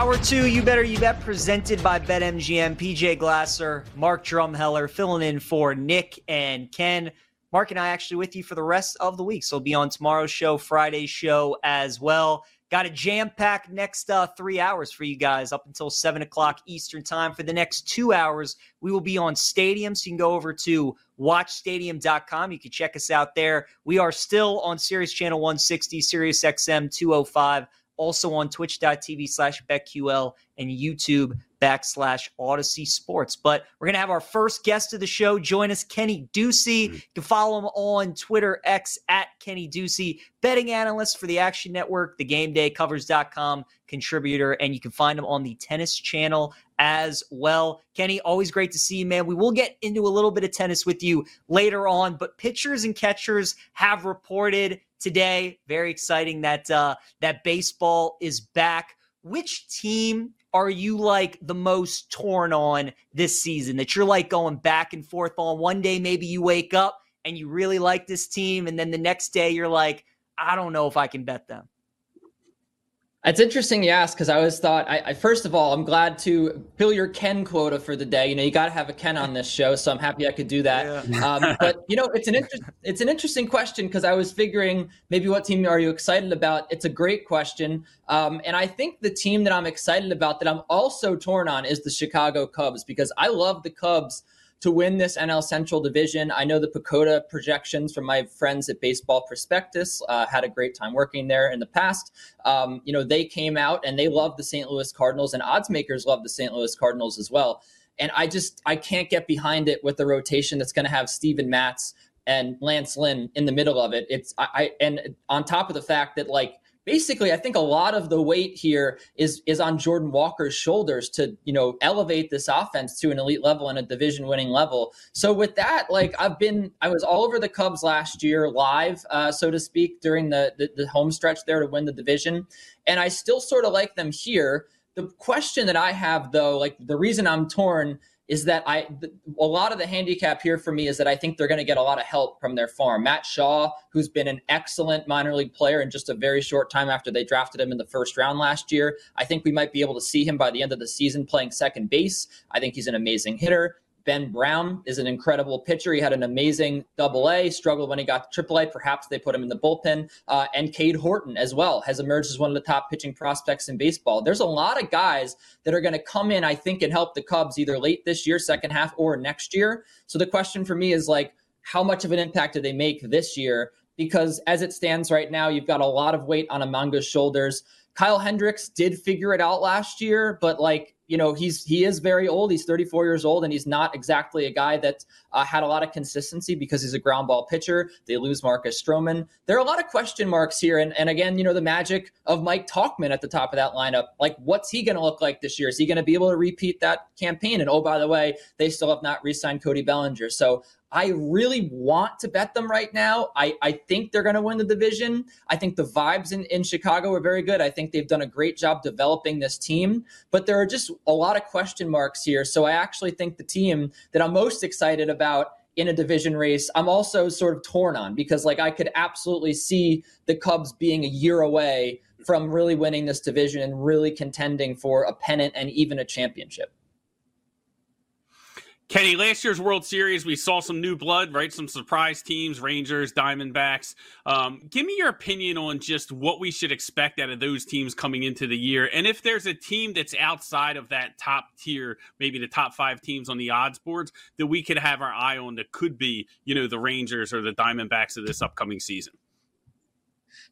Hour two, You Better You Bet, presented by BetMGM. PJ Glasser, Mark Drumheller, filling in for Nick and Ken. Mark and I actually with you for the rest of the week. So we'll be on tomorrow's show, Friday's show as well. Got a jam packed next uh, three hours for you guys up until seven o'clock Eastern time. For the next two hours, we will be on Stadium. So you can go over to watchstadium.com. You can check us out there. We are still on Sirius Channel 160, Sirius XM 205 also on twitch.tv slash BetQL and YouTube backslash Audacy Sports. But we're going to have our first guest of the show join us, Kenny Ducey. Mm-hmm. You can follow him on Twitter X at Kenny Ducey, betting analyst for the Action Network, the Game Day Covers.com contributor, and you can find him on the Tennis Channel as well. Kenny, always great to see you, man. We will get into a little bit of tennis with you later on, but pitchers and catchers have reported today. Very exciting that uh, that baseball is back. Which team are you like the most torn on this season? That you're like going back and forth on. One day maybe you wake up and you really like this team, and then the next day you're like, I don't know if I can bet them. It's interesting you ask because I always thought. I, I, first of all, I'm glad to fill your Ken quota for the day. You know, you got to have a Ken on this show, so I'm happy I could do that. Yeah. Um, but you know, it's an inter- it's an interesting question because I was figuring maybe what team are you excited about? It's a great question, um, and I think the team that I'm excited about that I'm also torn on is the Chicago Cubs because I love the Cubs to win this NL Central division. I know the PECOTA projections from my friends at Baseball Prospectus. Uh, had a great time working there in the past. Um, you know, they came out and they love the St. Louis Cardinals, and odds makers love the St. Louis Cardinals as well. And I just I can't get behind it with the rotation that's going to have Steven Matz and Lance Lynn in the middle of it. It's I, I and on top of the fact that like basically, I think a lot of the weight here is is on Jordan Walker's shoulders to you know elevate this offense to an elite level and a division winning level. So with that, like I've been, I was all over the Cubs last year live, uh, so to speak, during the, the the home stretch there to win the division, and I still sort of like them here. The question that I have, though, like the reason I'm torn is that I a lot of the handicap here for me is that I think they're going to get a lot of help from their farm. Matt Shaw, who's been an excellent minor league player in just a very short time after they drafted him in the first round last year. I think we might be able to see him by the end of the season playing second base. I think he's an amazing hitter. Ben Brown is an incredible pitcher. He had an amazing double A, struggled when he got to triple A. Perhaps they put him in the bullpen. Uh, and Cade Horton as well has emerged as one of the top pitching prospects in baseball. There's a lot of guys that are going to come in, I think, and help the Cubs either late this year, second half, or next year. So the question for me is like, how much of an impact do they make this year? Because as it stands right now, you've got a lot of weight on Imanaga's shoulders. Kyle Hendricks did figure it out last year, but like you know he's he is very old. He's 34 years old and he's not exactly a guy that uh, had a lot of consistency because he's a ground ball pitcher. They lose marcus stroman. There are a lot of question marks here. And, and again you know the magic of mike Tauchman at the top of that lineup. Like what's he going to look like this year? Is he going to be able to repeat that campaign? And oh by the way they still have not re-signed cody bellinger. So I really want to bet them right now. I, I think they're going to win the division. I think the vibes in, in Chicago are very good. I think they've done a great job developing this team, but there are just a lot of question marks here. So I actually think the team that I'm most excited about in a division race, I'm also sort of torn on because like I could absolutely see the Cubs being a year away from really winning this division and really contending for a pennant and even a championship. Kenny, last year's World Series, we saw some new blood, right? Some surprise teams, Rangers, Diamondbacks. Um, give me your opinion on just what we should expect out of those teams coming into the year. And if there's a team that's outside of that top tier, maybe the top five teams on the odds boards, that we could have our eye on that could be, you know, the Rangers or the Diamondbacks of this upcoming season.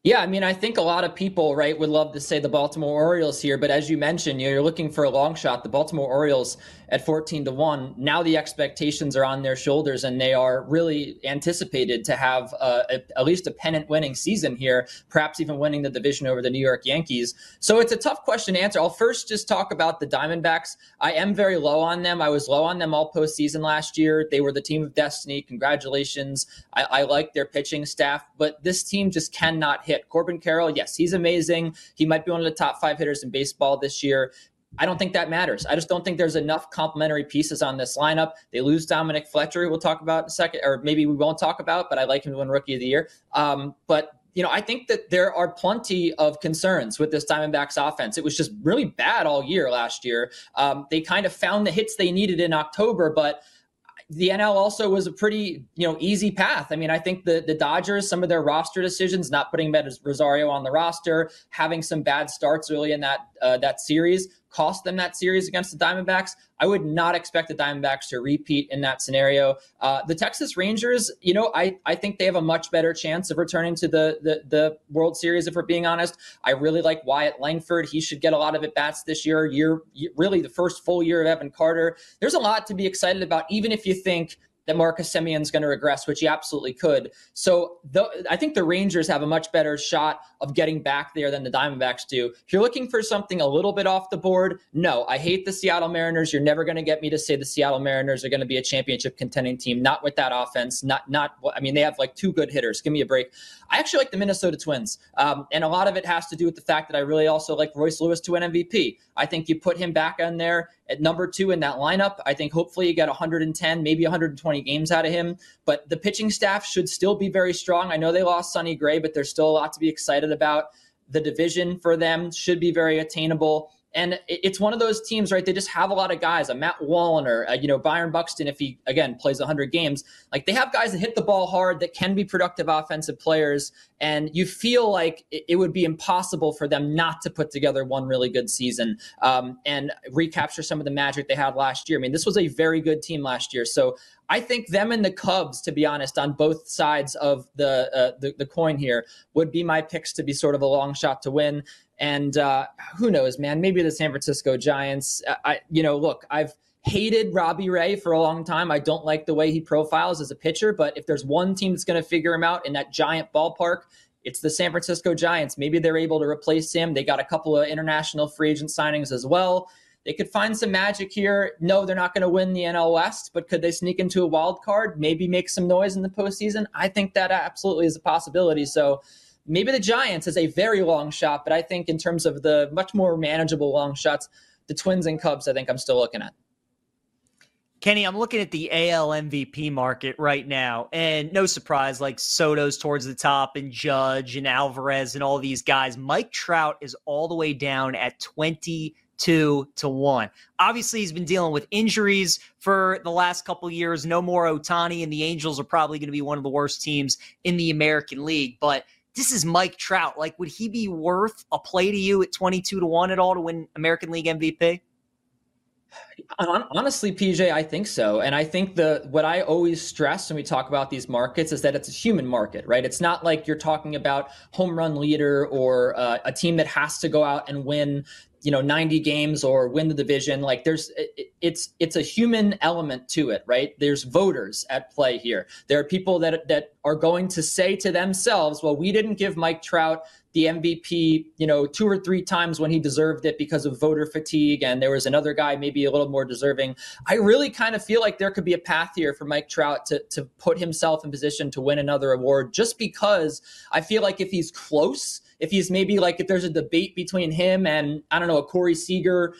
Yeah, I mean, I think a lot of people, right, would love to say the Baltimore Orioles here, but as you mentioned, you're looking for a long shot. The Baltimore Orioles at 14 to 1, now the expectations are on their shoulders and they are really anticipated to have uh, a, at least a pennant winning season here, perhaps even winning the division over the New York Yankees. So it's a tough question to answer. I'll first just talk about the Diamondbacks. I am very low on them. I was low on them all postseason last year. They were the team of destiny. Congratulations. I, I like their pitching staff, but this team just cannot hit. Corbin Carroll, yes, he's amazing. He might be one of the top five hitters in baseball this year. I don't think that matters. I just don't think there's enough complementary pieces on this lineup. They lose Dominic Fletcher, we'll talk about in a second, or maybe we won't talk about, but I like him to win Rookie of the Year. Um, but you know, I think that there are plenty of concerns with this Diamondbacks offense. It was just really bad all year last year. Um, they kind of found the hits they needed in October, but the NL also was a pretty you know easy path. I mean, I think the the Dodgers, some of their roster decisions, not putting Rosario on the roster, having some bad starts early in that uh, that series, cost them that series against the Diamondbacks. I would not expect the Diamondbacks to repeat in that scenario. Uh, the Texas Rangers, you know, I, I think they have a much better chance of returning to the, the, the World Series, if we're being honest. I really like Wyatt Langford. He should get a lot of at bats this year, year, really the first full year of Evan Carter. There's a lot to be excited about, even if you think that Marcus Semien's going to regress, which he absolutely could. So the, I think the Rangers have a much better shot of getting back there than the Diamondbacks do. If you're looking for something a little bit off the board, no, I hate the Seattle Mariners. You're never going to get me to say the Seattle Mariners are going to be a championship contending team. Not with that offense. Not not. I mean, they have like two good hitters. Give me a break. I actually like the Minnesota Twins, um, and a lot of it has to do with the fact that I really also like Royce Lewis to win MVP. I think you put him back on there at number two in that lineup. I think hopefully you get 110, maybe 120 games out of him. But the pitching staff should still be very strong. I know they lost Sonny Gray, but there's still a lot to be excited about. The division for them should be very attainable. And it's one of those teams, right? They just have a lot of guys. A Matt Wallner, uh, you know, Byron Buxton, if he again plays 100 games, like they have guys that hit the ball hard, that can be productive offensive players, and you feel like it, would be impossible for them not to put together one really good season um, and recapture some of the magic they had last year. I mean, this was a very good team last year, so I think them and the Cubs, to be honest, on both sides of the, uh, the, the coin here, would be my picks to be sort of a long shot to win. And uh, who knows, man? Maybe the San Francisco Giants. I, you know, look, I've hated Robbie Ray for a long time. I don't like the way he profiles as a pitcher, but if there's one team that's going to figure him out in that giant ballpark, it's the San Francisco Giants. Maybe they're able to replace him. They got a couple of international free agent signings as well. They could find some magic here. No, they're not going to win the NL West, but could they sneak into a wild card? Maybe make some noise in the postseason? I think that absolutely is a possibility. So maybe the Giants is a very long shot, but I think in terms of the much more manageable long shots, the Twins and Cubs, I think I'm still looking at. Kenny, I'm looking at the AL MVP market right now, and no surprise, like Soto's towards the top, and Judge and Alvarez and all these guys. Mike Trout is all the way down at 22 to 1. Obviously, he's been dealing with injuries for the last couple years. No more Ohtani, and the Angels are probably going to be one of the worst teams in the American League. But this is Mike Trout. Like, would he be worth a play to you at 22 to 1 at all to win American League MVP? Honestly, PJ, I think so. And I think the what I always stress when we talk about these markets is that it's a human market, right? It's not like you're talking about home run leader or uh, a team that has to go out and win you know 90 games or win the division like there's it's it's a human element to it right there's voters at play here there are people that that are going to say to themselves well we didn't give Mike Trout the MVP you know two or three times when he deserved it because of voter fatigue and there was another guy maybe a little more deserving. I really kind of feel like there could be a path here for Mike Trout to to put himself in position to win another award just because I feel like if he's close if he's maybe like if there's a debate between him and I don't know a Corey Seager,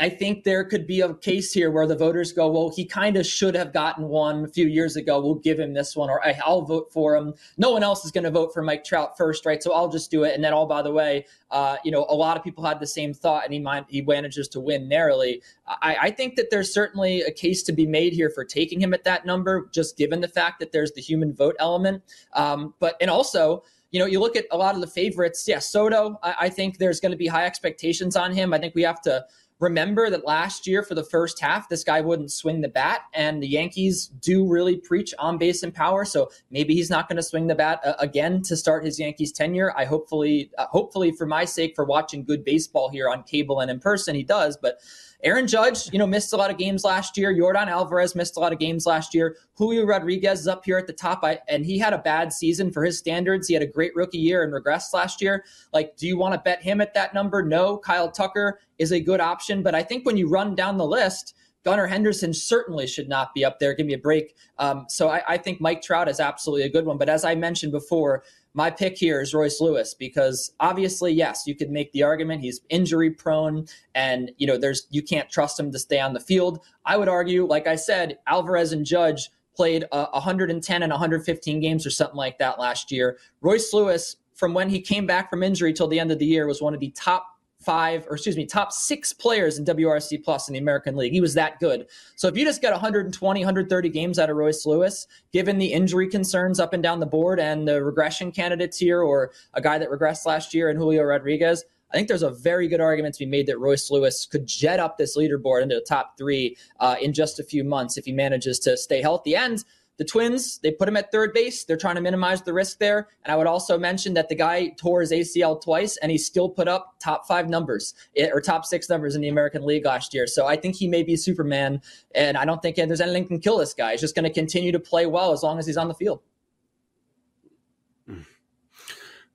I think there could be a case here where the voters go, well, he kind of should have gotten one a few years ago. We'll give him this one, or I'll vote for him. No one else is going to vote for Mike Trout first, right? So I'll just do it. And then, all oh, by the way, uh, you know, a lot of people had the same thought, and he might, he manages to win narrowly. I, I think that there's certainly a case to be made here for taking him at that number, just given the fact that there's the human vote element. Um, but and also you know, you look at a lot of the favorites. Yeah, Soto, I, I think there's going to be high expectations on him. I think we have to remember that last year for the first half, this guy wouldn't swing the bat, and the Yankees do really preach on base and power. So maybe he's not going to swing the bat uh, again to start his Yankees tenure. I hopefully, uh, hopefully for my sake, for watching good baseball here on cable and in person, he does. But Aaron Judge, you know, missed a lot of games last year. Yordan Alvarez missed a lot of games last year. Julio Rodriguez is up here at the top, I, and he had a bad season for his standards. He had a great rookie year and regressed last year. Like, do you want to bet him at that number? No. Kyle Tucker is a good option, but I think when you run down the list, Gunnar Henderson certainly should not be up there. Give me a break. Um, so I, I think Mike Trout is absolutely a good one. But as I mentioned before, my pick here is Royce Lewis because obviously, yes, you could make the argument he's injury prone and you know there's you can't trust him to stay on the field. I would argue, like I said, Alvarez and Judge played uh, 110 and 115 games or something like that last year. Royce Lewis, from when he came back from injury till the end of the year, was one of the top five, or excuse me, top six players in WRC plus in the American League. He was that good. So if you just get 120, 130 games out of Royce Lewis, given the injury concerns up and down the board and the regression candidates here, or a guy that regressed last year and Julio Rodriguez, I think there's a very good argument to be made that Royce Lewis could jet up this leaderboard into the top three uh, in just a few months if he manages to stay healthy. And the Twins, they put him at third base. They're trying to minimize the risk there. And I would also mention that the guy tore his ACL twice and he still put up top five numbers eh, or top six numbers in the American League last year. So I think he may be Superman. And I don't think there's anything can kill this guy. He's just going to continue to play well as long as he's on the field.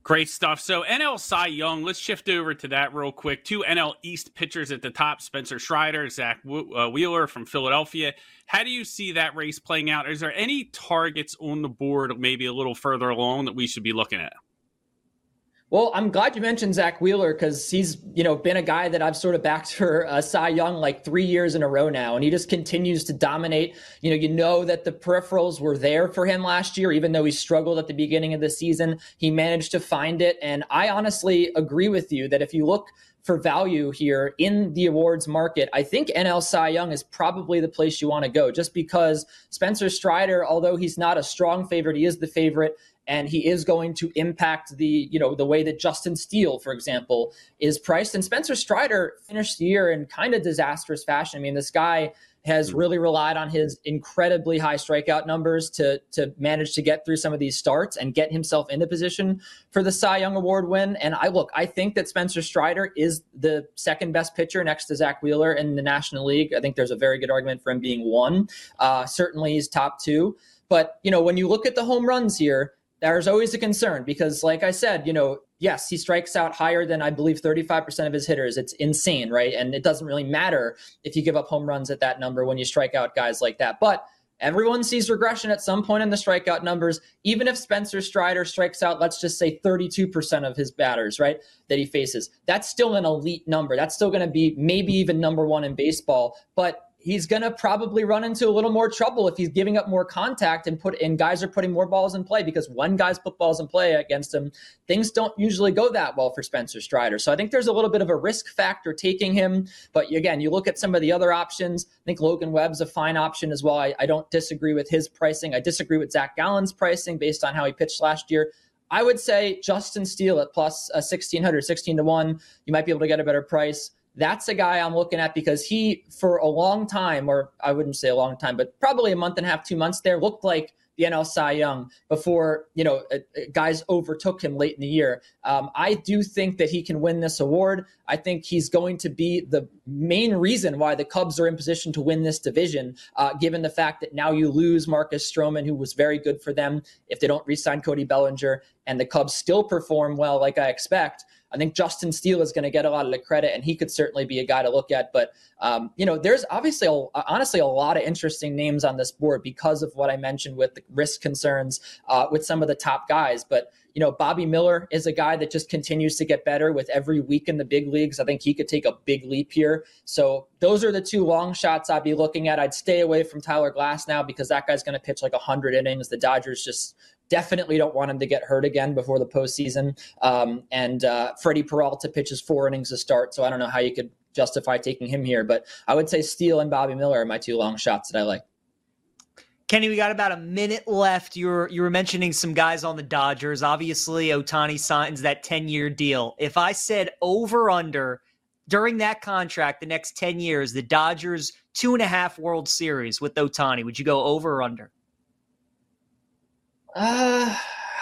Great stuff. So NL Cy Young, let's shift over to that real quick. Two NL East pitchers at the top: Spencer Strider, Zack uh, Wheeler from Philadelphia. How do you see that race playing out? Is there any targets on the board, maybe a little further along, that we should be looking at? Well, I'm glad you mentioned Zack Wheeler because he's, you know, been a guy that I've sort of backed for uh, Cy Young like three years in a row now, and he just continues to dominate. You know, you know that the peripherals were there for him last year, even though he struggled at the beginning of the season. He managed to find it, and I honestly agree with you that if you look for value here in the awards market, I think NL Cy Young is probably the place you want to go, just because Spencer Strider, although he's not a strong favorite, he is the favorite and he is going to impact the you know the way that Justin Steele, for example, is priced. And Spencer Strider finished the year in kind of disastrous fashion. I mean, this guy has hmm. really relied on his incredibly high strikeout numbers to to manage to get through some of these starts and get himself into position for the Cy Young Award win. And I look, I think that Spencer Strider is the second best pitcher next to Zack Wheeler in the National League. I think there's a very good argument for him being one. Uh, certainly, he's top two. But you know, when you look at the home runs here, there's always a concern because, like I said, you know, yes, he strikes out higher than I believe 35% of his hitters. It's insane, right? And it doesn't really matter if you give up home runs at that number when you strike out guys like that. But everyone sees regression at some point in the strikeout numbers. Even if Spencer Strider strikes out, let's just say 32% of his batters, right, that he faces, that's still an elite number. That's still going to be maybe even number one in baseball. But he's going to probably run into a little more trouble if he's giving up more contact and put and guys are putting more balls in play because when guys put balls in play against him, things don't usually go that well for Spencer Strider. So I think there's a little bit of a risk factor taking him. But again, you look at some of the other options. I think Logan Webb's a fine option as well. I, I don't disagree with his pricing. I disagree with Zac Gallen's pricing based on how he pitched last year. I would say Justin Steele at plus, uh, 1600, 16 to 1. You might be able to get a better price that's a guy I'm looking at because he, for a long time, or I wouldn't say a long time, but probably a month and a half, two months there, looked like the NL Cy Young before you know uh, uh, guys overtook him late in the year. Um, I do think that he can win this award. I think he's going to be the main reason why the Cubs are in position to win this division, uh, given the fact that now you lose Marcus Stroman, who was very good for them. If they don't re-sign Cody Bellinger, and the Cubs still perform well, like I expect. I think Justin Steele is going to get a lot of the credit, and he could certainly be a guy to look at. But um, you know, there's obviously, a, honestly, a lot of interesting names on this board because of what I mentioned with the risk concerns uh, with some of the top guys. But you know, Bobby Miller is a guy that just continues to get better with every week in the big leagues. I think he could take a big leap here. So those are the two long shots I'd be looking at. I'd stay away from Tyler Glasnow because that guy's going to pitch like 100 innings. The Dodgers just Definitely don't want him to get hurt again before the postseason. Um, and uh, Freddie Peralta pitches four innings to start, so I don't know how you could justify taking him here. But I would say Steele and Bobby Miller are my two long shots that I like. Kenny, we got about a minute left. You were you were mentioning some guys on the Dodgers. Obviously, Ohtani signs that ten year deal. If I said over under during that contract, the next 10 years, the Dodgers two and a half World Series with Ohtani, would you go over or under? Uh,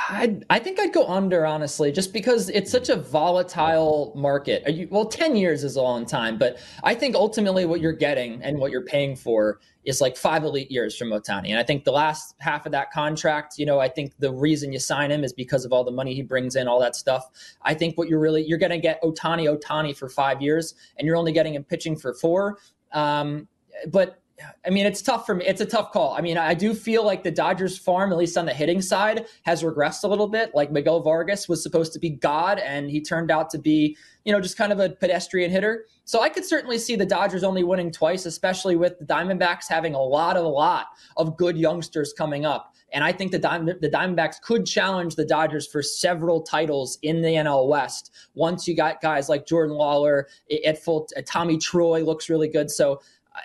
I I think I'd go under honestly, just because it's such a volatile market. You, well, ten years is a long time, but I think ultimately what you're getting and what you're paying for is like five elite years from Ohtani. And I think the last half of that contract, you know, I think the reason you sign him is because of all the money he brings in, all that stuff. I think what you're really you're going to get Ohtani Ohtani for five years, and you're only getting him pitching for four. Um, but I mean, it's tough for me. It's a tough call. I mean, I do feel like the Dodgers farm, at least on the hitting side, has regressed a little bit. Like Miguel Vargas was supposed to be God, and he turned out to be, you know, just kind of a pedestrian hitter. So I could certainly see the Dodgers only winning twice, especially with the Diamondbacks having a lot of a lot of good youngsters coming up. And I think the, Diamond, the Diamondbacks could challenge the Dodgers for several titles in the NL West. Once you got guys like Jordan Lawlar at full, Tommy Troy looks really good. So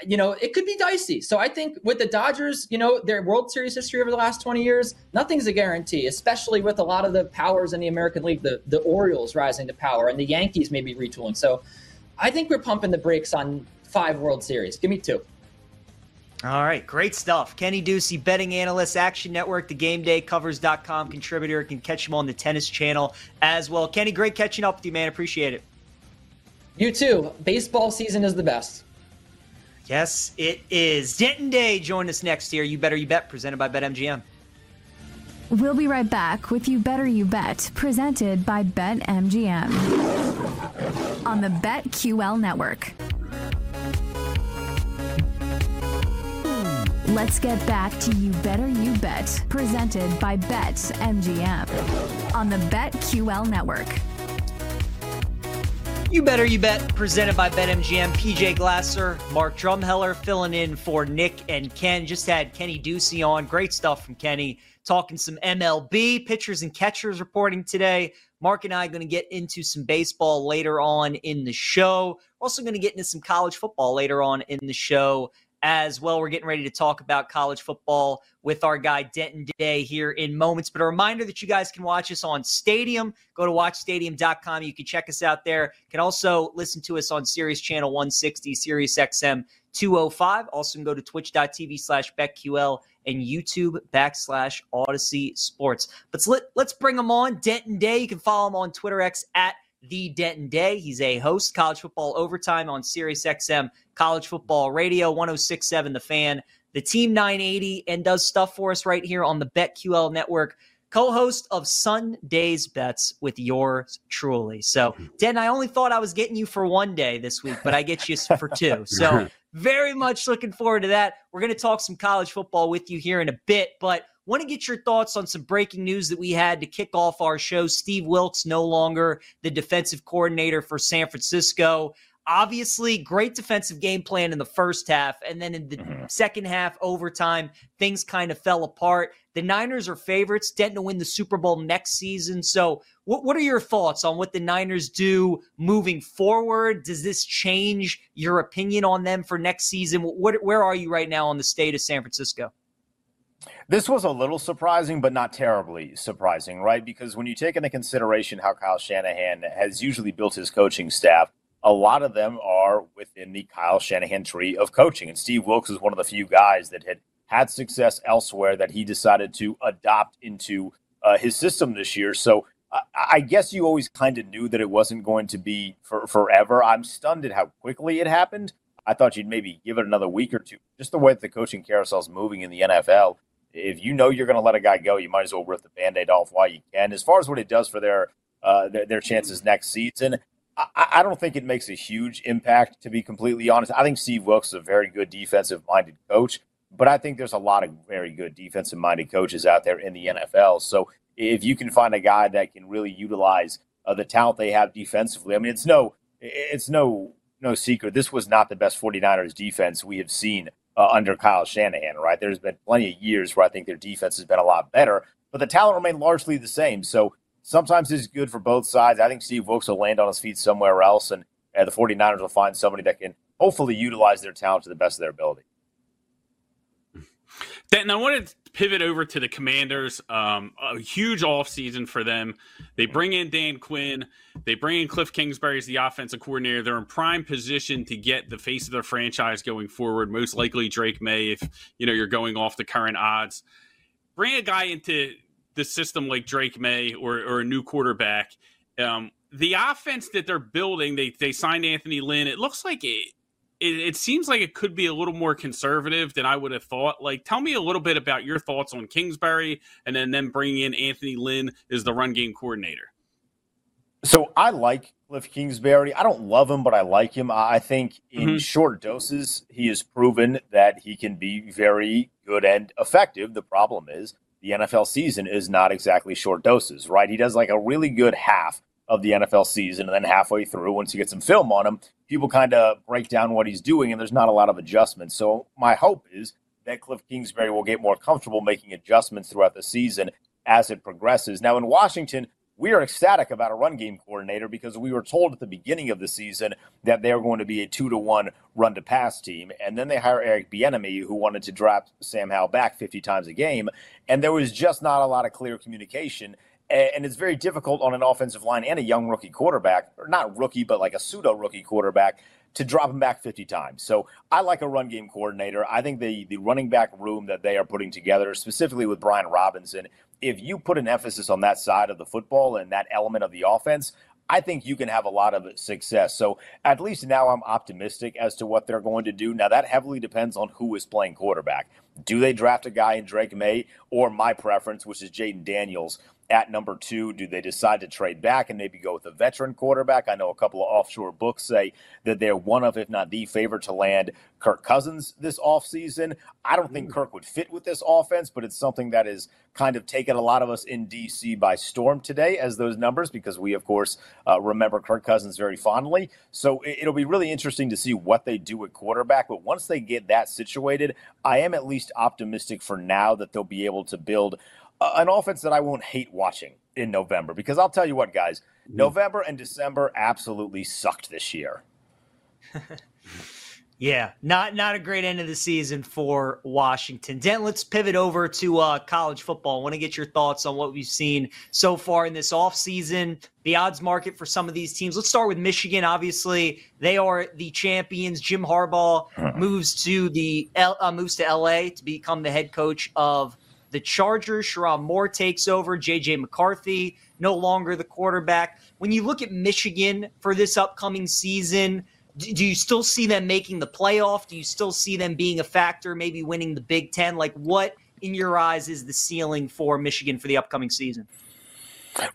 you know, it could be dicey. So I think with the Dodgers, you know, their World Series history over the last 20 years, nothing's a guarantee, especially with a lot of the powers in the American League, the, the Orioles rising to power and the Yankees maybe retooling. So I think we're pumping the brakes on five World Series. Give me two. All right, great stuff. Kenny Ducey, betting analyst, Action Network, the Game Day Covers.com contributor. You can catch him on the tennis channel as well. Kenny, great catching up with you, man. Appreciate it. You too. Baseball season is the best. Yes, it is. Denton Day, join us next year. You Better You Bet, presented by BetMGM. We'll be right back with You Better You Bet, presented by BetMGM on the BetQL network. Let's get back to You Better You Bet, presented by BetMGM on the BetQL network. You Better You Bet, presented by BetMGM. PJ Glasser, Mark Drumheller filling in for Nick and Ken. Just had Kenny Ducey on. Great stuff from Kenny. Talking some MLB pitchers and catchers reporting today. Mark and I are going to get into some baseball later on in the show. We're also going to get into some college football later on in the show as well. We're getting ready to talk about college football with our guy Denton Day here in moments. But a reminder that you guys can watch us on Stadium. Go to watchstadium.com. You can check us out there. You can also listen to us on Sirius Channel 160, Sirius XM 205. Also can go to twitch.tv slash BetQL and YouTube backslash Audacy Sports. But let, let's bring them on. Denton Day. You can follow him on Twitter X at the Denton Day. He's a host, college football overtime on Sirius XM, college football radio, 1067 The Fan, the Team 980, and does stuff for us right here on the BetQL network. Co host of Sunday's Bets with yours truly. So, mm-hmm. Den, I only thought I was getting you for one day this week, but I get you for two. So, very much looking forward to that. We're going to talk some college football with you here in a bit, but Want to get your thoughts on some breaking news that we had to kick off our show. Steve Wilks, no longer the defensive coordinator for San Francisco. Obviously, great defensive game plan in the first half. And then in the mm-hmm. second half, overtime, things kind of fell apart. The Niners are favorites, Denton to win the Super Bowl next season. So, what, what are your thoughts on what the Niners do moving forward? Does this change your opinion on them for next season? What, where are you right now on the state of San Francisco? This was a little surprising, but not terribly surprising, right? Because when you take into consideration how Kyle Shanahan has usually built his coaching staff, a lot of them are within the Kyle Shanahan tree of coaching. And Steve Wilks is one of the few guys that had had success elsewhere that he decided to adopt into uh, his system this year. So uh, I guess you always kind of knew that it wasn't going to be for forever. I'm stunned at how quickly it happened. I thought you'd maybe give it another week or two. Just the way that the coaching carousel is moving in the NFL, if you know you're going to let a guy go, you might as well rip the band-aid off while you can. As far as what it does for their uh, their, their, chances next season, I, I, don't think it makes a huge impact. To be completely honest, I think Steve Wilks is a very good defensive-minded coach, but I think there's a lot of very good defensive-minded coaches out there in the NFL. So if you can find a guy that can really utilize uh, the talent they have defensively, I mean, it's no it's no no secret. This was not the best 49ers defense we have seen uh, under Kyle Shanahan, right? There's been plenty of years where I think their defense has been a lot better, but the talent remained largely the same. So sometimes it's good for both sides. I think Steve Wilks will land on his feet somewhere else, and uh, the 49ers will find somebody that can hopefully utilize their talent to the best of their ability. Then I wanted to pivot over to the Commanders. Um, a huge offseason for them. They bring in Dan Quinn. They bring in Cliff Kingsbury as the offensive coordinator. They're in prime position to get the face of their franchise going forward. Most likely Drake Maye, if you know you're going off the current odds. Bring a guy into the system like Drake Maye or, or a new quarterback. Um, the offense that they're building, they they signed Anthony Lynn. It looks like it, it, it, seems like it could be a little more conservative than I would have thought. Like, tell me a little bit about your thoughts on Kingsbury, and then then bringing in Anthony Lynn as the run game coordinator. So I like Cliff Kingsbury. I don't love him, but I like him. I think in mm-hmm. short doses, he has proven that he can be very good and effective. The problem is the NFL season is not exactly short doses, right? He does like a really good half of the NFL season, and then halfway through, once you get some film on him, people kind of break down what he's doing, and there's not a lot of adjustments. So my hope is that Cliff Kingsbury will get more comfortable making adjustments throughout the season as it progresses. Now in Washington, we are ecstatic about a run game coordinator because we were told at the beginning of the season that they were going to be a two to one run to pass team. And then they hire Eric Bieniemy, who wanted to drop Sam Howell back 50 times a game. And there was just not a lot of clear communication and it's very difficult on an offensive line and a young rookie quarterback, or not rookie, but like a pseudo rookie quarterback, to drop him back 50 times. So I like a run game coordinator. I think the the running back room that they are putting together, specifically with Brian Robinson, if you put an emphasis on that side of the football and that element of the offense, I think you can have a lot of success. So at least now I'm optimistic as to what they're going to do. Now that heavily depends on who is playing quarterback. Do they draft a guy in Drake Maye or my preference, which is Jayden Daniels, at number two? Do they decide to trade back and maybe go with a veteran quarterback? I know a couple of offshore books say that they're one of, if not the favorite to land Kirk Cousins this offseason. I don't think Kirk would fit with this offense, but it's something that is kind of taken a lot of us in DC by storm today as those numbers because we, of course, uh, remember Kirk Cousins very fondly. So it'll be really interesting to see what they do at quarterback. But once they get that situated, I am at least optimistic for now that they'll be able to build an offense that I won't hate watching in November because I'll tell you what, guys, mm-hmm. November and December absolutely sucked this year. yeah, not not a great end of the season for Washington. Dent, let's pivot over to uh, college football. I want to get your thoughts on what we've seen so far in this offseason, the odds market for some of these teams. Let's start with Michigan. Obviously, they are the champions. Jim Harbaugh moves to the uh, moves to LA to become the head coach of the Chargers. Sherrone Moore takes over. JJ McCarthy, no longer the quarterback. When you look at Michigan for this upcoming season, do you still see them making the playoff? Do you still see them being a factor, maybe winning the Big Ten? Like, what in your eyes is the ceiling for Michigan for the upcoming season?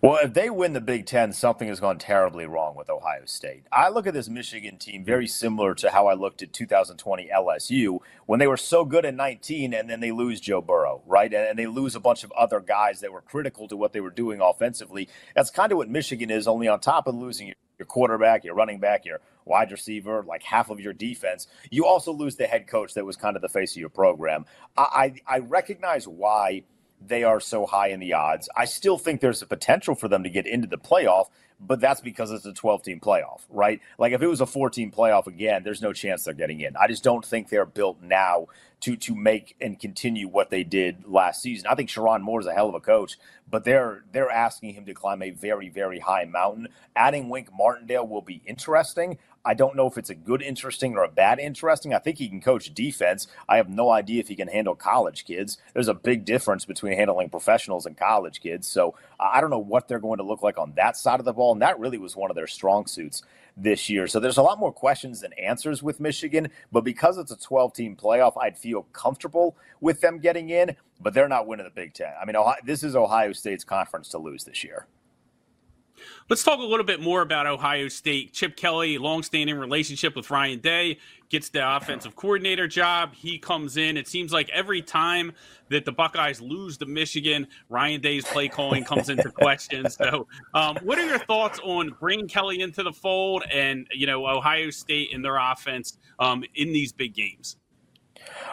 Well, if they win the Big Ten, something has gone terribly wrong with Ohio State. I look at this Michigan team very similar to how I looked at 2020 LSU when they were so good in 19 and then they lose Joe Burrow, right? And they lose a bunch of other guys that were critical to what they were doing offensively. That's kind of what Michigan is, only on top of losing your quarterback, your running back, your wide receiver, like half of your defense. You also lose the head coach that was kind of the face of your program. I, I, I recognize why – they are so high in the odds. I still think there's a potential for them to get into the playoff, but that's because it's a 12 team playoff, right? Like if it was a 14 playoff again, there's no chance they're getting in. I just don't think they're built now to to make and continue what they did last season. I think Sherrone Moore is a hell of a coach, but they're they're asking him to climb a very very high mountain. Adding Wink Martindale will be interesting. I don't know if it's a good interesting or a bad interesting. I think he can coach defense. I have no idea if he can handle college kids. There's a big difference between handling professionals and college kids. So I don't know what they're going to look like on that side of the ball. And that really was one of their strong suits this year. So there's a lot more questions than answers with Michigan. But because it's a 12 team playoff, I'd feel comfortable with them getting in. But they're not winning the Big Ten. I mean, Ohio, this is Ohio State's conference to lose this year. Let's talk a little bit more about Ohio State. Chip Kelly, longstanding relationship with Ryan Day, gets the offensive coordinator job. He comes in. It seems like every time that the Buckeyes lose to Michigan, Ryan Day's play calling comes into question. So, um, what are your thoughts on bringing Kelly into the fold and you know Ohio State and their offense um, in these big games?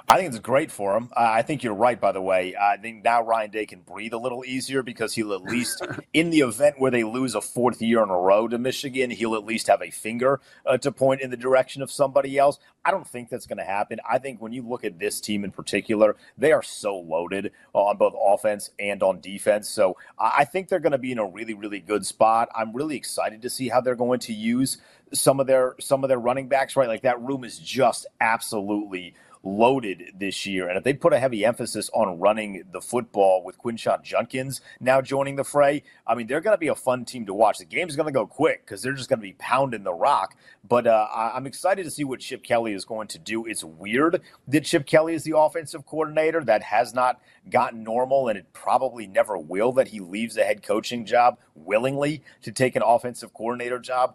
I think it's great for him. I think you're right, by the way. I think now Ryan Day can breathe a little easier because he'll at least, in the event where they lose a fourth year in a row to Michigan, he'll at least have a finger uh, to point in the direction of somebody else. I don't think that's going to happen. I think when you look at this team in particular, they are so loaded on both offense and on defense. So I think they're going to be in a really, really good spot. I'm really excited to see how they're going to use some of their some of their running backs. Right, like that room is just absolutely loaded this year. And if they put a heavy emphasis on running the football with Quinshon Judkins now joining the fray, I mean, they're going to be a fun team to watch. The game's going to go quick because they're just going to be pounding the rock. But uh, I'm excited to see what Chip Kelly is going to do. It's weird that Chip Kelly is the offensive coordinator. That has not gotten normal, and it probably never will that he leaves a head coaching job willingly to take an offensive coordinator job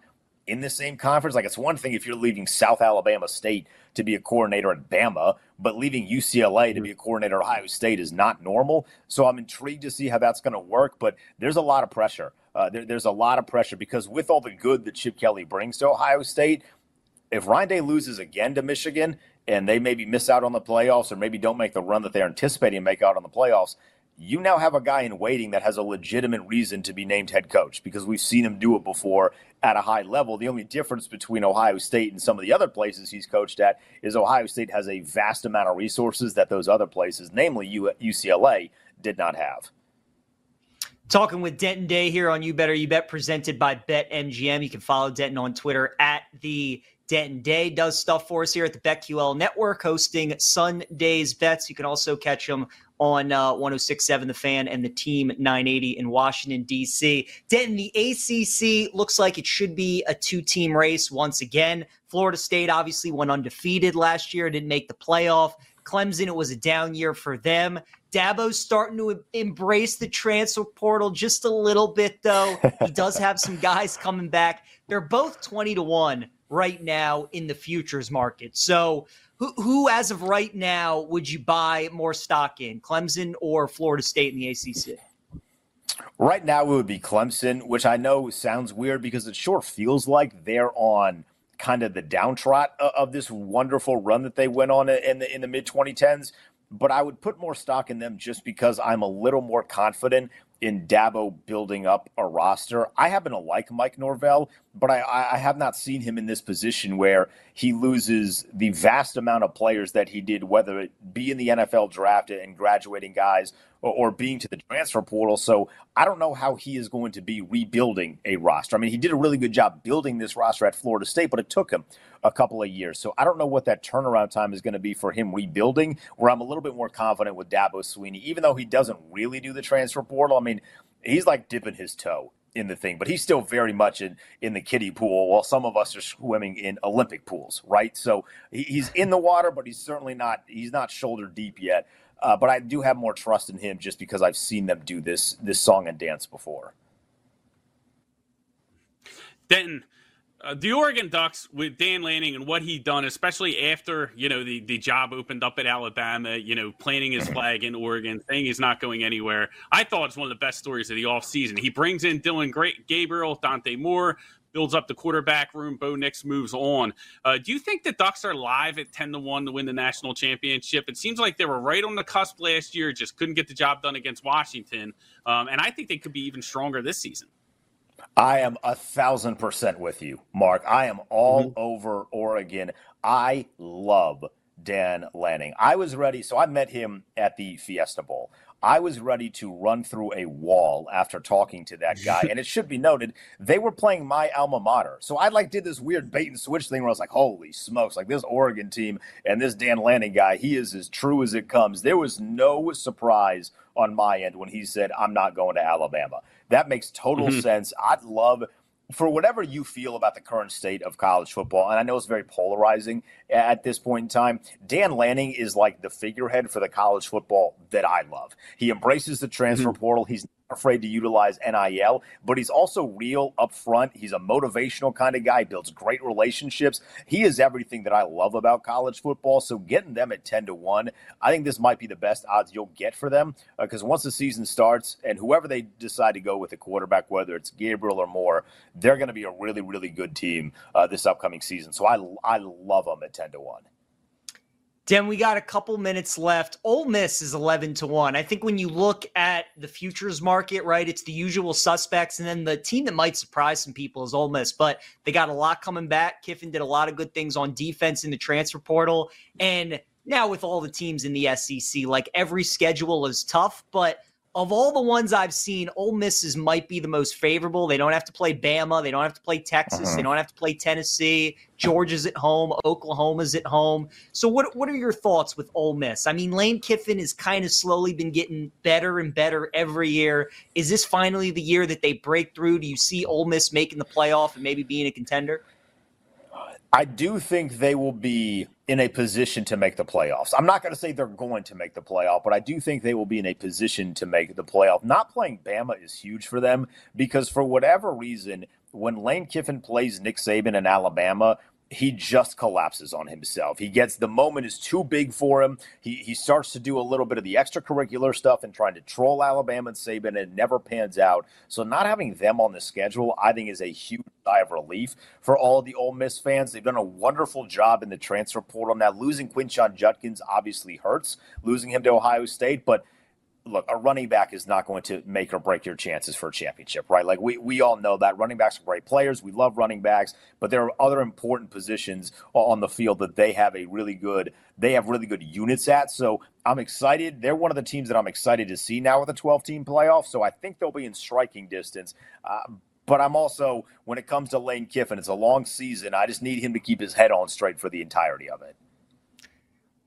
in the same conference. Like it's one thing if you're leaving South Alabama State to be a coordinator at Bama, but leaving UCLA to be a coordinator at Ohio State is not normal. So I'm intrigued to see how that's going to work. But there's a lot of pressure. Uh, there, there's a lot of pressure because with all the good that Chip Kelly brings to Ohio State, if Ryan Day loses again to Michigan and they maybe miss out on the playoffs or maybe don't make the run that they're anticipating and make out on the playoffs, you now have a guy in waiting that has a legitimate reason to be named head coach because we've seen him do it before at a high level. The only difference between Ohio State and some of the other places he's coached at is Ohio State has a vast amount of resources that those other places, namely UCLA, did not have. Talking with Denton Day here on You Better You Bet, presented by BetMGM. You can follow Denton on Twitter at the Denton Day does stuff for us here at the BetQL Network, hosting Sunday's bets. You can also catch him on uh, 1067 The Fan and the Team 980 in Washington, D.C. Denton, the ACC looks like it should be a two team race once again. Florida State obviously went undefeated last year, didn't make the playoff. Clemson, it was a down year for them. Dabo's starting to embrace the transfer portal just a little bit, though. he does have some guys coming back. They're both 20 to 1 right now in the futures market. So, who, who, as of right now, would you buy more stock in, Clemson or Florida State in the ACC? Right now, it would be Clemson, which I know sounds weird because it sure feels like they're on kind of the downtrot of this wonderful run that they went on in the in the mid 2010s. But I would put more stock in them just because I'm a little more confident in Dabo building up a roster. I happen to like Mike Norvell, but I, I, have not seen him in this position where he loses the vast amount of players that he did, whether it be in the NFL draft and graduating guys or, or being to the transfer portal. So I don't know how he is going to be rebuilding a roster. I mean, he did a really good job building this roster at Florida State, but it took him a couple of years. So I don't know what that turnaround time is going to be for him rebuilding, where I'm a little bit more confident with Dabo Swinney, even though he doesn't really do the transfer portal. I mean, he's like dipping his toe in the thing, but he's still very much in in the kiddie pool, while some of us are swimming in Olympic pools, right? So he's in the water, but he's certainly not he's not shoulder deep yet. Uh, but I do have more trust in him just because I've seen them do this this song and dance before. Denton, uh, the Oregon Ducks with Dan Lanning and what he done, especially after you know the, the job opened up at Alabama, you know, planting his flag in Oregon, saying he's not going anywhere. I thought it's one of the best stories of the offseason. He brings in Dillon Great Gabriel, Dante Moore, builds up the quarterback room. Bo Nix moves on. Uh, do you think the Ducks are live at ten to one to win the national championship? It seems like they were right on the cusp last year, just couldn't get the job done against Washington, um, and I think they could be even stronger this season. I am a thousand percent with you, Mark. I am all mm-hmm. over Oregon. I love Dan Lanning. I was ready, so I met him at the Fiesta Bowl. I was ready to run through a wall after talking to that guy. and it should be noted, they were playing my alma mater. So I like did this weird bait and switch thing where I was like, holy smokes, like this Oregon team and this Dan Lanning guy, he is as true as it comes. There was no surprise on my end when he said, I'm not going to Alabama. That makes total mm-hmm. sense. I'd love for whatever you feel about the current state of college football, and I know it's very polarizing at this point in time, Dan Lanning is like the figurehead for the college football that I love. He embraces the transfer mm-hmm. portal. He's afraid to utilize NIL, but he's also real up front. He's a motivational kind of guy, builds great relationships. He is everything that I love about college football. So getting them at 10 to 1, I think this might be the best odds you'll get for them because uh, once the season starts and whoever they decide to go with the quarterback, whether it's Gabriel or Moore, they're going to be a really, really good team uh, this upcoming season. So I, I love them at 10 to 1. Dan, we got a couple minutes left. Ole Miss is 11 to 1. I think when you look at the futures market, right, it's the usual suspects. And then the team that might surprise some people is Ole Miss, but they got a lot coming back. Kiffin did a lot of good things on defense in the transfer portal. And now with all the teams in the SEC, like every schedule is tough, but of all the ones I've seen, Ole Misses might be the most favorable. They don't have to play Bama. They don't have to play Texas. Uh-huh. They don't have to play Tennessee. Georgia's at home. Oklahoma's at home. So what what are your thoughts with Ole Miss? I mean, Lane Kiffin has kind of slowly been getting better and better every year. Is this finally the year that they break through? Do you see Ole Miss making the playoff and maybe being a contender? I do think they will be in a position to make the playoffs. I'm not going to say they're going to make the playoff, but I do think they will be in a position to make the playoff. Not playing Bama is huge for them because for whatever reason, when Lane Kiffin plays Nick Saban in Alabama, he just collapses on himself. He gets the moment is too big for him. He he starts to do a little bit of the extracurricular stuff and trying to troll Alabama and Saban, and it never pans out. So not having them on the schedule, I think, is a huge sigh of relief for all the Ole Miss fans. They've done a wonderful job in the transfer portal. Now losing Quinshon Judkins obviously hurts, losing him to Ohio State, but look, a running back is not going to make or break your chances for a championship, right? Like we, we all know that running backs are great players. We love running backs, but there are other important positions on the field that they have a really good, they have really good units at. So I'm excited. They're one of the teams that I'm excited to see now with a 12 team playoff. So I think they'll be in striking distance. Uh, but I'm also, when it comes to Lane Kiffin, it's a long season. I just need him to keep his head on straight for the entirety of it.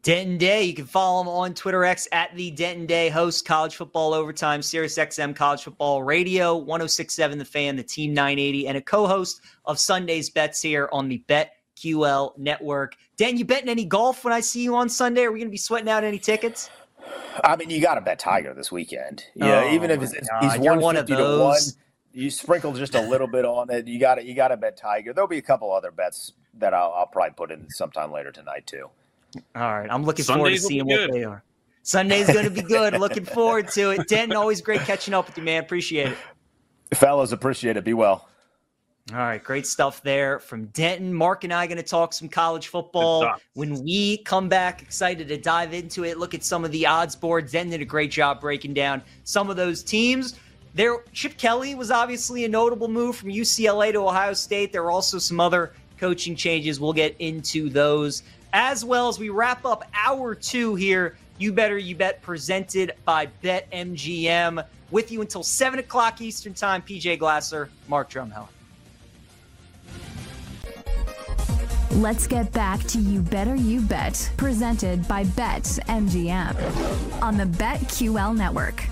Denton Day. You can follow him on Twitter X at the Denton Day, host college football overtime, Sirius XM College Football Radio, 1067 The Fan, the Team 980, and a co host of Sunday's Bets here on the BetQL network. Dan, you betting any golf when I see you on Sunday? Are we going to be sweating out any tickets? I mean, you got to bet Tiger this weekend. Yeah, oh, even if it's, he's one fifty to one, you sprinkle just a little bit on it. You got to you got to bet Tiger. There'll be a couple other bets that I'll, I'll probably put in sometime later tonight too. All right. I'm looking Sundays forward to seeing what they are. Sunday's going to be good. looking forward to it. Denton, always great catching up with you, man. Appreciate it. Fellas, appreciate it. Be well. All right, great stuff there from Denton. Mark and I are going to talk some college football when we come back. Excited to dive into it. Look at some of the odds boards. Denton did a great job breaking down some of those teams. There, Chip Kelly was obviously a notable move from UCLA to Ohio State. There were also some other coaching changes. We'll get into those as well as we wrap up hour two here. You Better You Bet presented by BetMGM. With you until 7 o'clock Eastern Time, PJ Glasser, Mark Drumheller. Let's get back to You Better You Bet, presented by BetMGM on the BetQL network.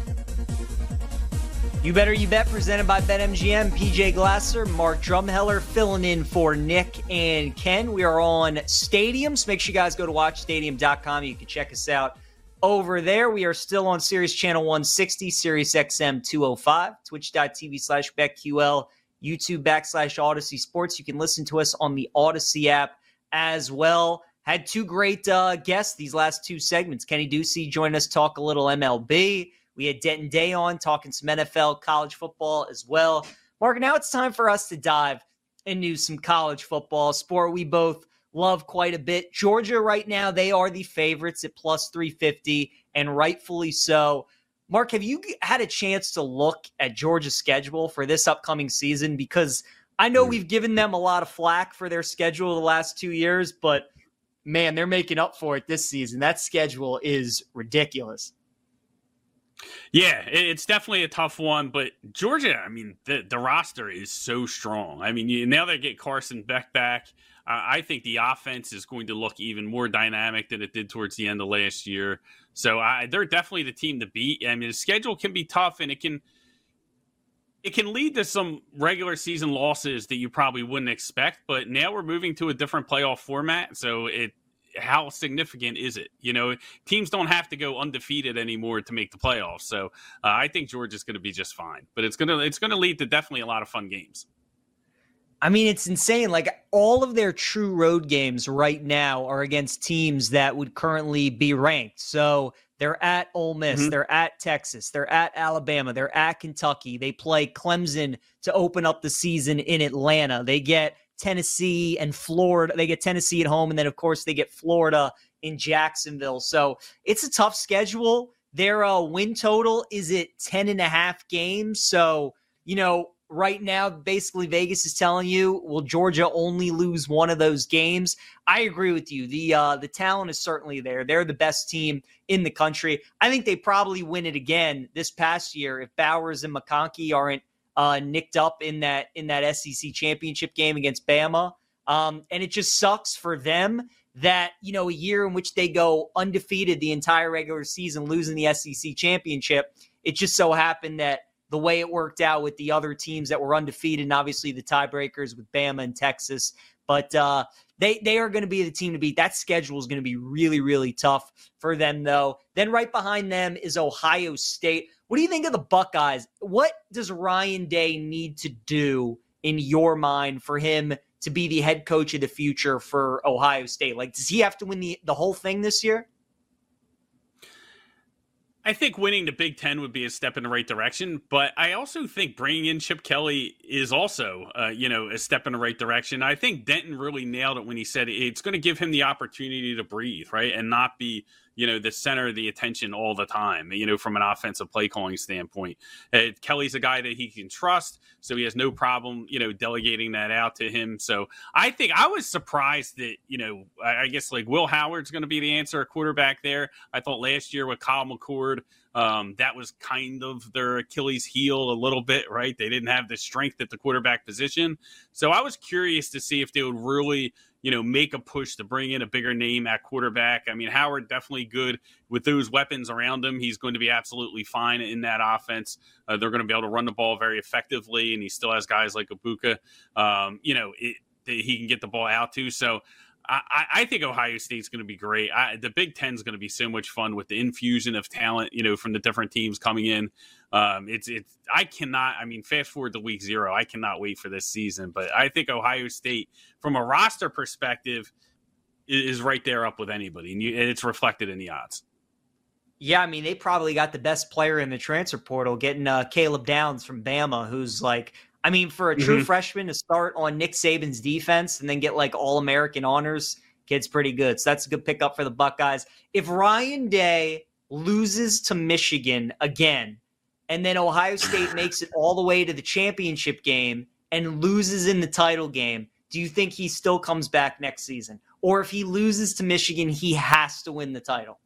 You Better You Bet presented by BetMGM. PJ Glasser, Mark Drumheller filling in for Nick and Ken. We are on Stadium, so make sure you guys go to watchstadium.com. You can check us out over there. We are still on Sirius Channel 160, Sirius XM 205, twitch.tv slash BetQL, YouTube backslash Audacy Sports. You can listen to us on the Audacy app as well. Had two great uh, guests these last two segments. Kenny Ducey joined us, talk a little MLB. We had Denton Day on talking some NFL, college football as well. Mark, now it's time for us to dive into some college football, sport we both love quite a bit. Georgia, right now, they are the favorites at plus 350, and rightfully so. Mark, have you had a chance to look at Georgia's schedule for this upcoming season? Because I know we've given them a lot of flack for their schedule the last two years, but man, they're making up for it this season. That schedule is ridiculous. Yeah, it's definitely a tough one, but Georgia, I mean, the, the roster is so strong. I mean, now they get Carson Beck back. Uh, I think the offense is going to look even more dynamic than it did towards the end of last year. So I, they're definitely the team to beat. I mean, the schedule can be tough, and it can it can lead to some regular season losses that you probably wouldn't expect. But now we're moving to a different playoff format, so it how significant is it? You know, teams don't have to go undefeated anymore to make the playoffs. So uh, I think Georgia's going to be just fine, but it's gonna it's gonna lead to definitely a lot of fun games. I mean, it's insane. Like all of their true road games right now are against teams that would currently be ranked. So they're at Ole Miss, mm-hmm. they're at Texas, they're at Alabama, they're at Kentucky. They play Clemson to open up the season in Atlanta. They get Tennessee and Florida. They get Tennessee at home, and then of course they get Florida in Jacksonville. So it's a tough schedule. Their uh, win total is at 10 and a half games. So, you know, right now, basically Vegas is telling you, will Georgia only lose one of those games? I agree with you. The uh, the talent is certainly there. They're the best team in the country. I think they probably win it again this past year if Bowers and McConkey aren't uh, nicked up in that in that SEC championship game against Bama. Um, and it just sucks for them that you know a year in which they go undefeated the entire regular season, losing the SEC championship. It just so happened that the way it worked out with the other teams that were undefeated, and obviously the tiebreakers with Bama and Texas. But uh, they they are going to be the team to beat. That schedule is going to be really really tough for them, though. Then right behind them is Ohio State. What do you think of the Buckeyes? What does Ryan Day need to do in your mind for him to be the head coach of the future for Ohio State? Like, does he have to win the, the whole thing this year? I think winning the Big Ten would be a step in the right direction, but I also think bringing in Chip Kelly is also, uh, you know, a step in the right direction. I think Denton really nailed it when he said it's going to give him the opportunity to breathe, right, and not be you know, the center of the attention all the time, you know, from an offensive play calling standpoint. Uh, Kelly's a guy that he can trust, so he has no problem, you know, delegating that out to him. So I think I was surprised that, you know, I, I guess like Will Howard's going to be the answer, a quarterback there. I thought last year with Kyle McCord, um, that was kind of their Achilles heel a little bit, right? They didn't have the strength at the quarterback position. So I was curious to see if they would really you know, make a push to bring in a bigger name at quarterback. I mean, Howard definitely good with those weapons around him. He's going to be absolutely fine in that offense. Uh, they're going to be able to run the ball very effectively, and he still has guys like Egbuka. Um, you know, it, he can get the ball out to. So I, I, think Ohio State's going to be great. I, the Big Ten is going to be so much fun with the infusion of talent, you know, from the different teams coming in. Um, it's it's I cannot. I mean, fast forward to week zero, I cannot wait for this season. But I think Ohio State, from a roster perspective, is right there up with anybody, and, you, and it's reflected in the odds. Yeah, I mean, they probably got the best player in the transfer portal, getting uh, Caleb Downs from Bama, who's like I mean, for a true mm-hmm. freshman to start on Nick Saban's defense and then get like all American honors, kid's pretty good. So that's a good pickup for the Buckeyes. If Ryan Day loses to Michigan again, and then Ohio State makes it all the way to the championship game and loses in the title game, do you think he still comes back next season? Or if he loses to Michigan, he has to win the title?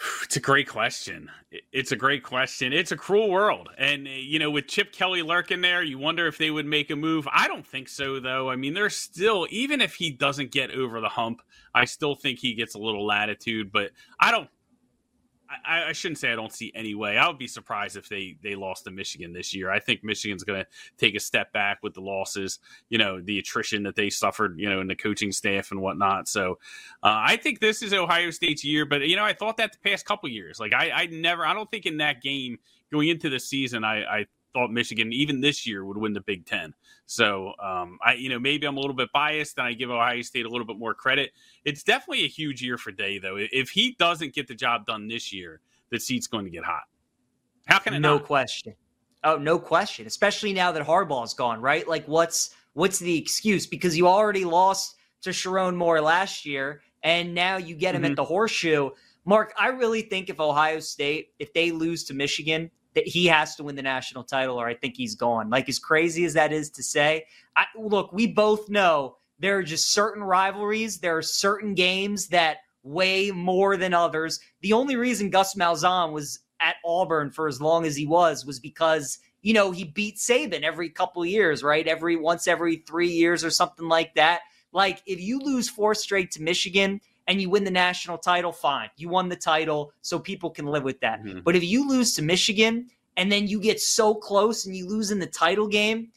It's a great question. It's a great question. It's a cruel world. And, uh, you know, with Chip Kelly lurking there, you wonder if they would make a move. I don't think so, though. I mean, there's still, even if he doesn't get over the hump, I still think he gets a little latitude. But I don't I, I, shouldn't say I don't see any way. I would be surprised if they they lost to Michigan this year. I think Michigan's going to take a step back with the losses, you know, the attrition that they suffered, you know, in the coaching staff and whatnot. So uh, I think this is Ohio State's year. But you know, I thought that the past couple years, like I, I never, I don't think in that game going into the season, I, I thought Michigan even this year would win the Big Ten. So um, I, you know, maybe I'm a little bit biased and I give Ohio State a little bit more credit. It's definitely a huge year for Day, though. If he doesn't get the job done this year, the seat's going to get hot. How can it no not? question? Oh, no question. Especially now that Harbaugh's gone, right? Like, what's what's the excuse? Because you already lost to Sherrone Moore last year, and now you get him mm-hmm. at the horseshoe. Mark, I really think if Ohio State, if they lose to Michigan, that he has to win the national title or I think he's gone. Like as crazy as that is to say, I, look, we both know there are just certain rivalries, there are certain games that weigh more than others. The only reason Gus Malzahn was at Auburn for as long as he was was because you know he beat Saban every couple years, right? Every once every three years or something like that. Like if you lose four straight to Michigan, and you win the national title, fine. You won the title, so people can live with that. Mm-hmm. But if you lose to Michigan and then you get so close and you lose in the title game,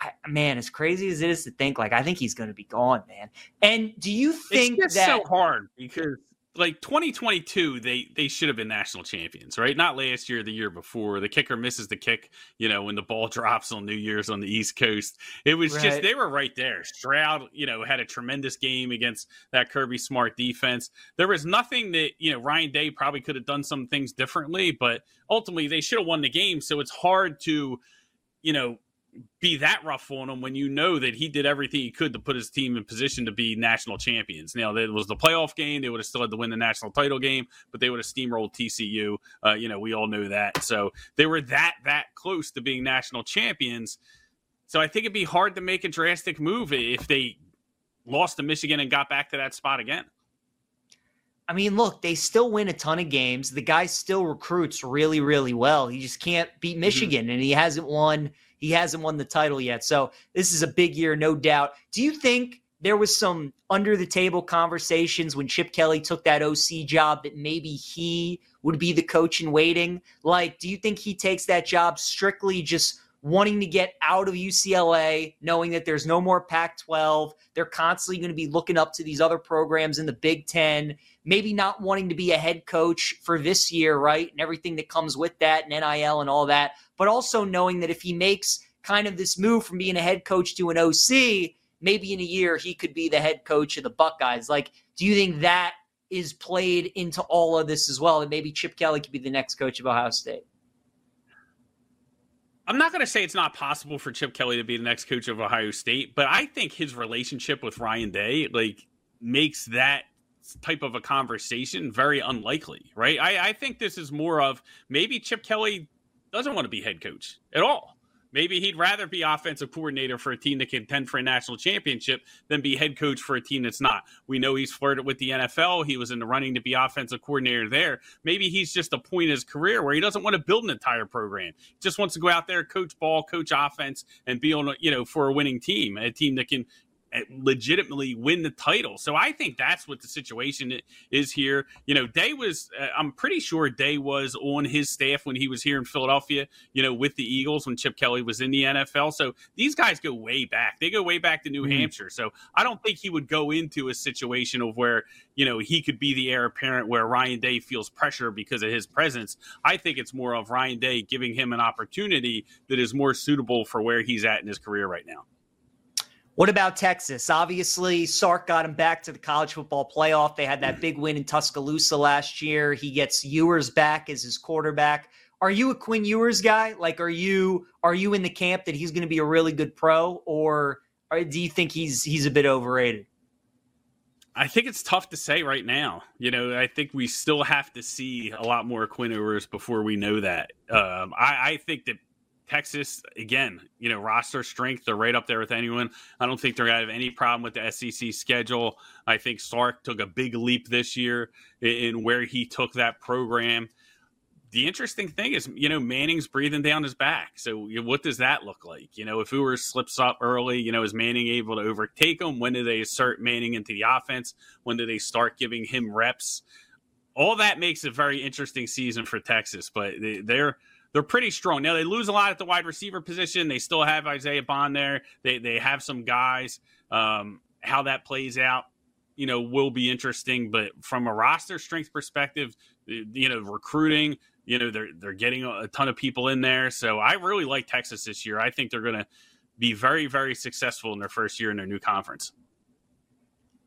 I, man, as crazy as it is to think, like I think he's going to be gone, man. And do you think it's that so hard because like 2022 they they should have been national champions right? Not last year the year before. The kicker misses the kick you know when the ball drops on new year's on the east coast. It was right. just they were right there. Stroud you know had a tremendous game against that kirby smart defense. There was nothing that you know ryan day probably could have done some things differently but ultimately they should have won the game so it's hard to you know be that rough on him when you know that he did everything he could to put his team in position to be national champions. Now, that was the playoff game; they would have still had to win the national title game, but they would have steamrolled TCU. Uh, you know, we all know that. So they were that that close to being national champions. So I think it'd be hard to make a drastic move if they lost to Michigan and got back to that spot again. I mean, look, they still win a ton of games. The guy still recruits really, really well. He just can't beat mm-hmm. Michigan, mm-hmm. and he hasn't won. He hasn't won the title yet. So this is a big year, no doubt. Do you think there was some under the table conversations when Chip Kelly took that OC job that maybe he would be the coach in waiting? Like, do you think he takes that job strictly just wanting to get out of UCLA, knowing that there's no more Pac 12. They're constantly going to be looking up to these other programs in the Big Ten, maybe not wanting to be a head coach for this year, right? And everything that comes with that and NIL and all that. But also knowing that if he makes kind of this move from being a head coach to an OC, maybe in a year he could be the head coach of the Buckeyes. Like, do you think that is played into all of this as well? That maybe Chip Kelly could be the next coach of Ohio State? I'm not going to say it's not possible for Chip Kelly to be the next coach of Ohio State, but I think his relationship with Ryan Day like makes that type of a conversation very unlikely, right? I, I think this is more of maybe Chip Kelly doesn't want to be head coach at all. Maybe he'd rather be offensive coordinator for a team that contend for a national championship than be head coach for a team that's not. We know he's flirted with the NFL. He was in the running to be offensive coordinator there. Maybe he's just a point in his career where he doesn't want to build an entire program. Just wants to go out there, coach ball, coach offense, and be on, you know, for a winning team, a team that can legitimately win the title. So I think that's what the situation is here. You know, Day was, uh, I'm pretty sure Day was on his staff when he was here in Philadelphia, you know, with the Eagles when Chip Kelly was in the NFL. So these guys go way back. They go way back to New mm-hmm. Hampshire. So I don't think he would go into a situation of where, you know, he could be the heir apparent where Ryan Day feels pressure because of his presence. I think it's more of Ryan Day giving him an opportunity that is more suitable for where he's at in his career right now. What about Texas? Obviously, Sark got him back to the college football playoff. They had that big win in Tuscaloosa last year. He gets Ewers back as his quarterback. Are you a Quinn Ewers guy? Like, are you are you in the camp that he's going to be a really good pro, or, or do you think he's he's a bit overrated? I think it's tough to say right now. You know, I think we still have to see a lot more Quinn Ewers before we know that. Um, I, I think that Texas, again, you know, roster strength, they're right up there with anyone. I don't think they're going to have any problem with the SEC schedule. I think Sark took a big leap this year in where he took that program. The interesting thing is, you know, Manning's breathing down his back. So, what does that look like? You know, if Ewers slips up early, you know, is Manning able to overtake him? When do they assert Manning into the offense? When do they start giving him reps? All that makes a very interesting season for Texas, but they're they're pretty strong. Now they lose a lot at the wide receiver position. They still have Isaiah Bond there. They they have some guys. Um, how that plays out, you know, will be interesting. But from a roster strength perspective, you know, recruiting, you know, they're they're getting a ton of people in there. So I really like Texas this year. I think they're going to be very very successful in their first year in their new conference.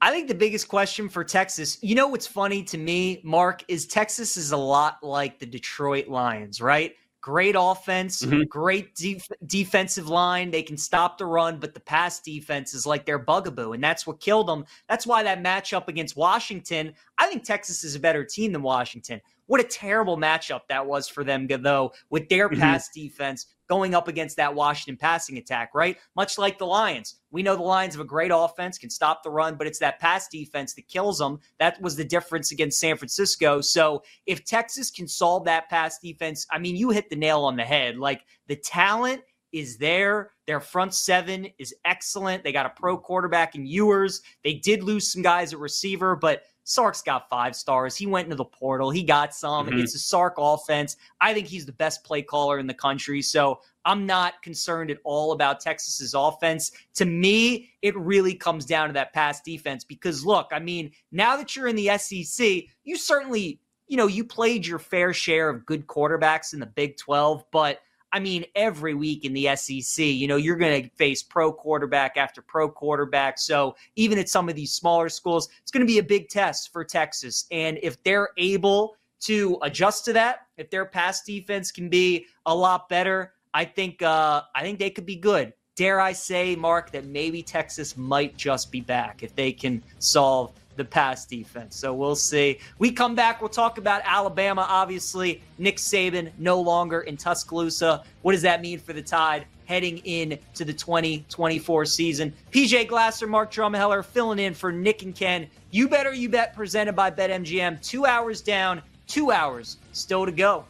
I think the biggest question for Texas, you know what's funny to me, Mark, is Texas is a lot like the Detroit Lions, right? Great offense, mm-hmm. great def- defensive line. They can stop the run, but the pass defense is like their bugaboo, and that's what killed them. That's why that matchup against Washington, I think Texas is a better team than Washington. What a terrible matchup that was for them, though, with their mm-hmm. pass defense going up against that Washington passing attack, right? Much like the Lions. We know the Lions have a great offense, can stop the run, but it's that pass defense that kills them. That was the difference against San Francisco. So if Texas can solve that pass defense, I mean, you hit the nail on the head. Like the talent is there. Their front seven is excellent. They got a pro quarterback in Ewers. They did lose some guys at receiver, but Sark's got five stars. He went into the portal. He got some. Mm-hmm. It's a Sark offense. I think he's the best play caller in the country. So I'm not concerned at all about Texas's offense. To me, it really comes down to that pass defense because look, I mean, now that you're in the SEC, you certainly, you know, you played your fair share of good quarterbacks in the Big 12, but I mean, every week in the SEC, you know, you're going to face pro quarterback after pro quarterback. So even at some of these smaller schools, it's going to be a big test for Texas. And if they're able to adjust to that, if their pass defense can be a lot better, I think uh, I think they could be good. Dare I say, Mark, that maybe Texas might just be back if they can solve the pass defense. So we'll see. We come back, we'll talk about Alabama. Obviously, Nick Saban no longer in Tuscaloosa. What does that mean for the Tide heading into the 2024 season? PJ Glasser, Mark Drumheller filling in for Nick and Ken. You better you bet presented by BetMGM. Two hours down, two hours still to go.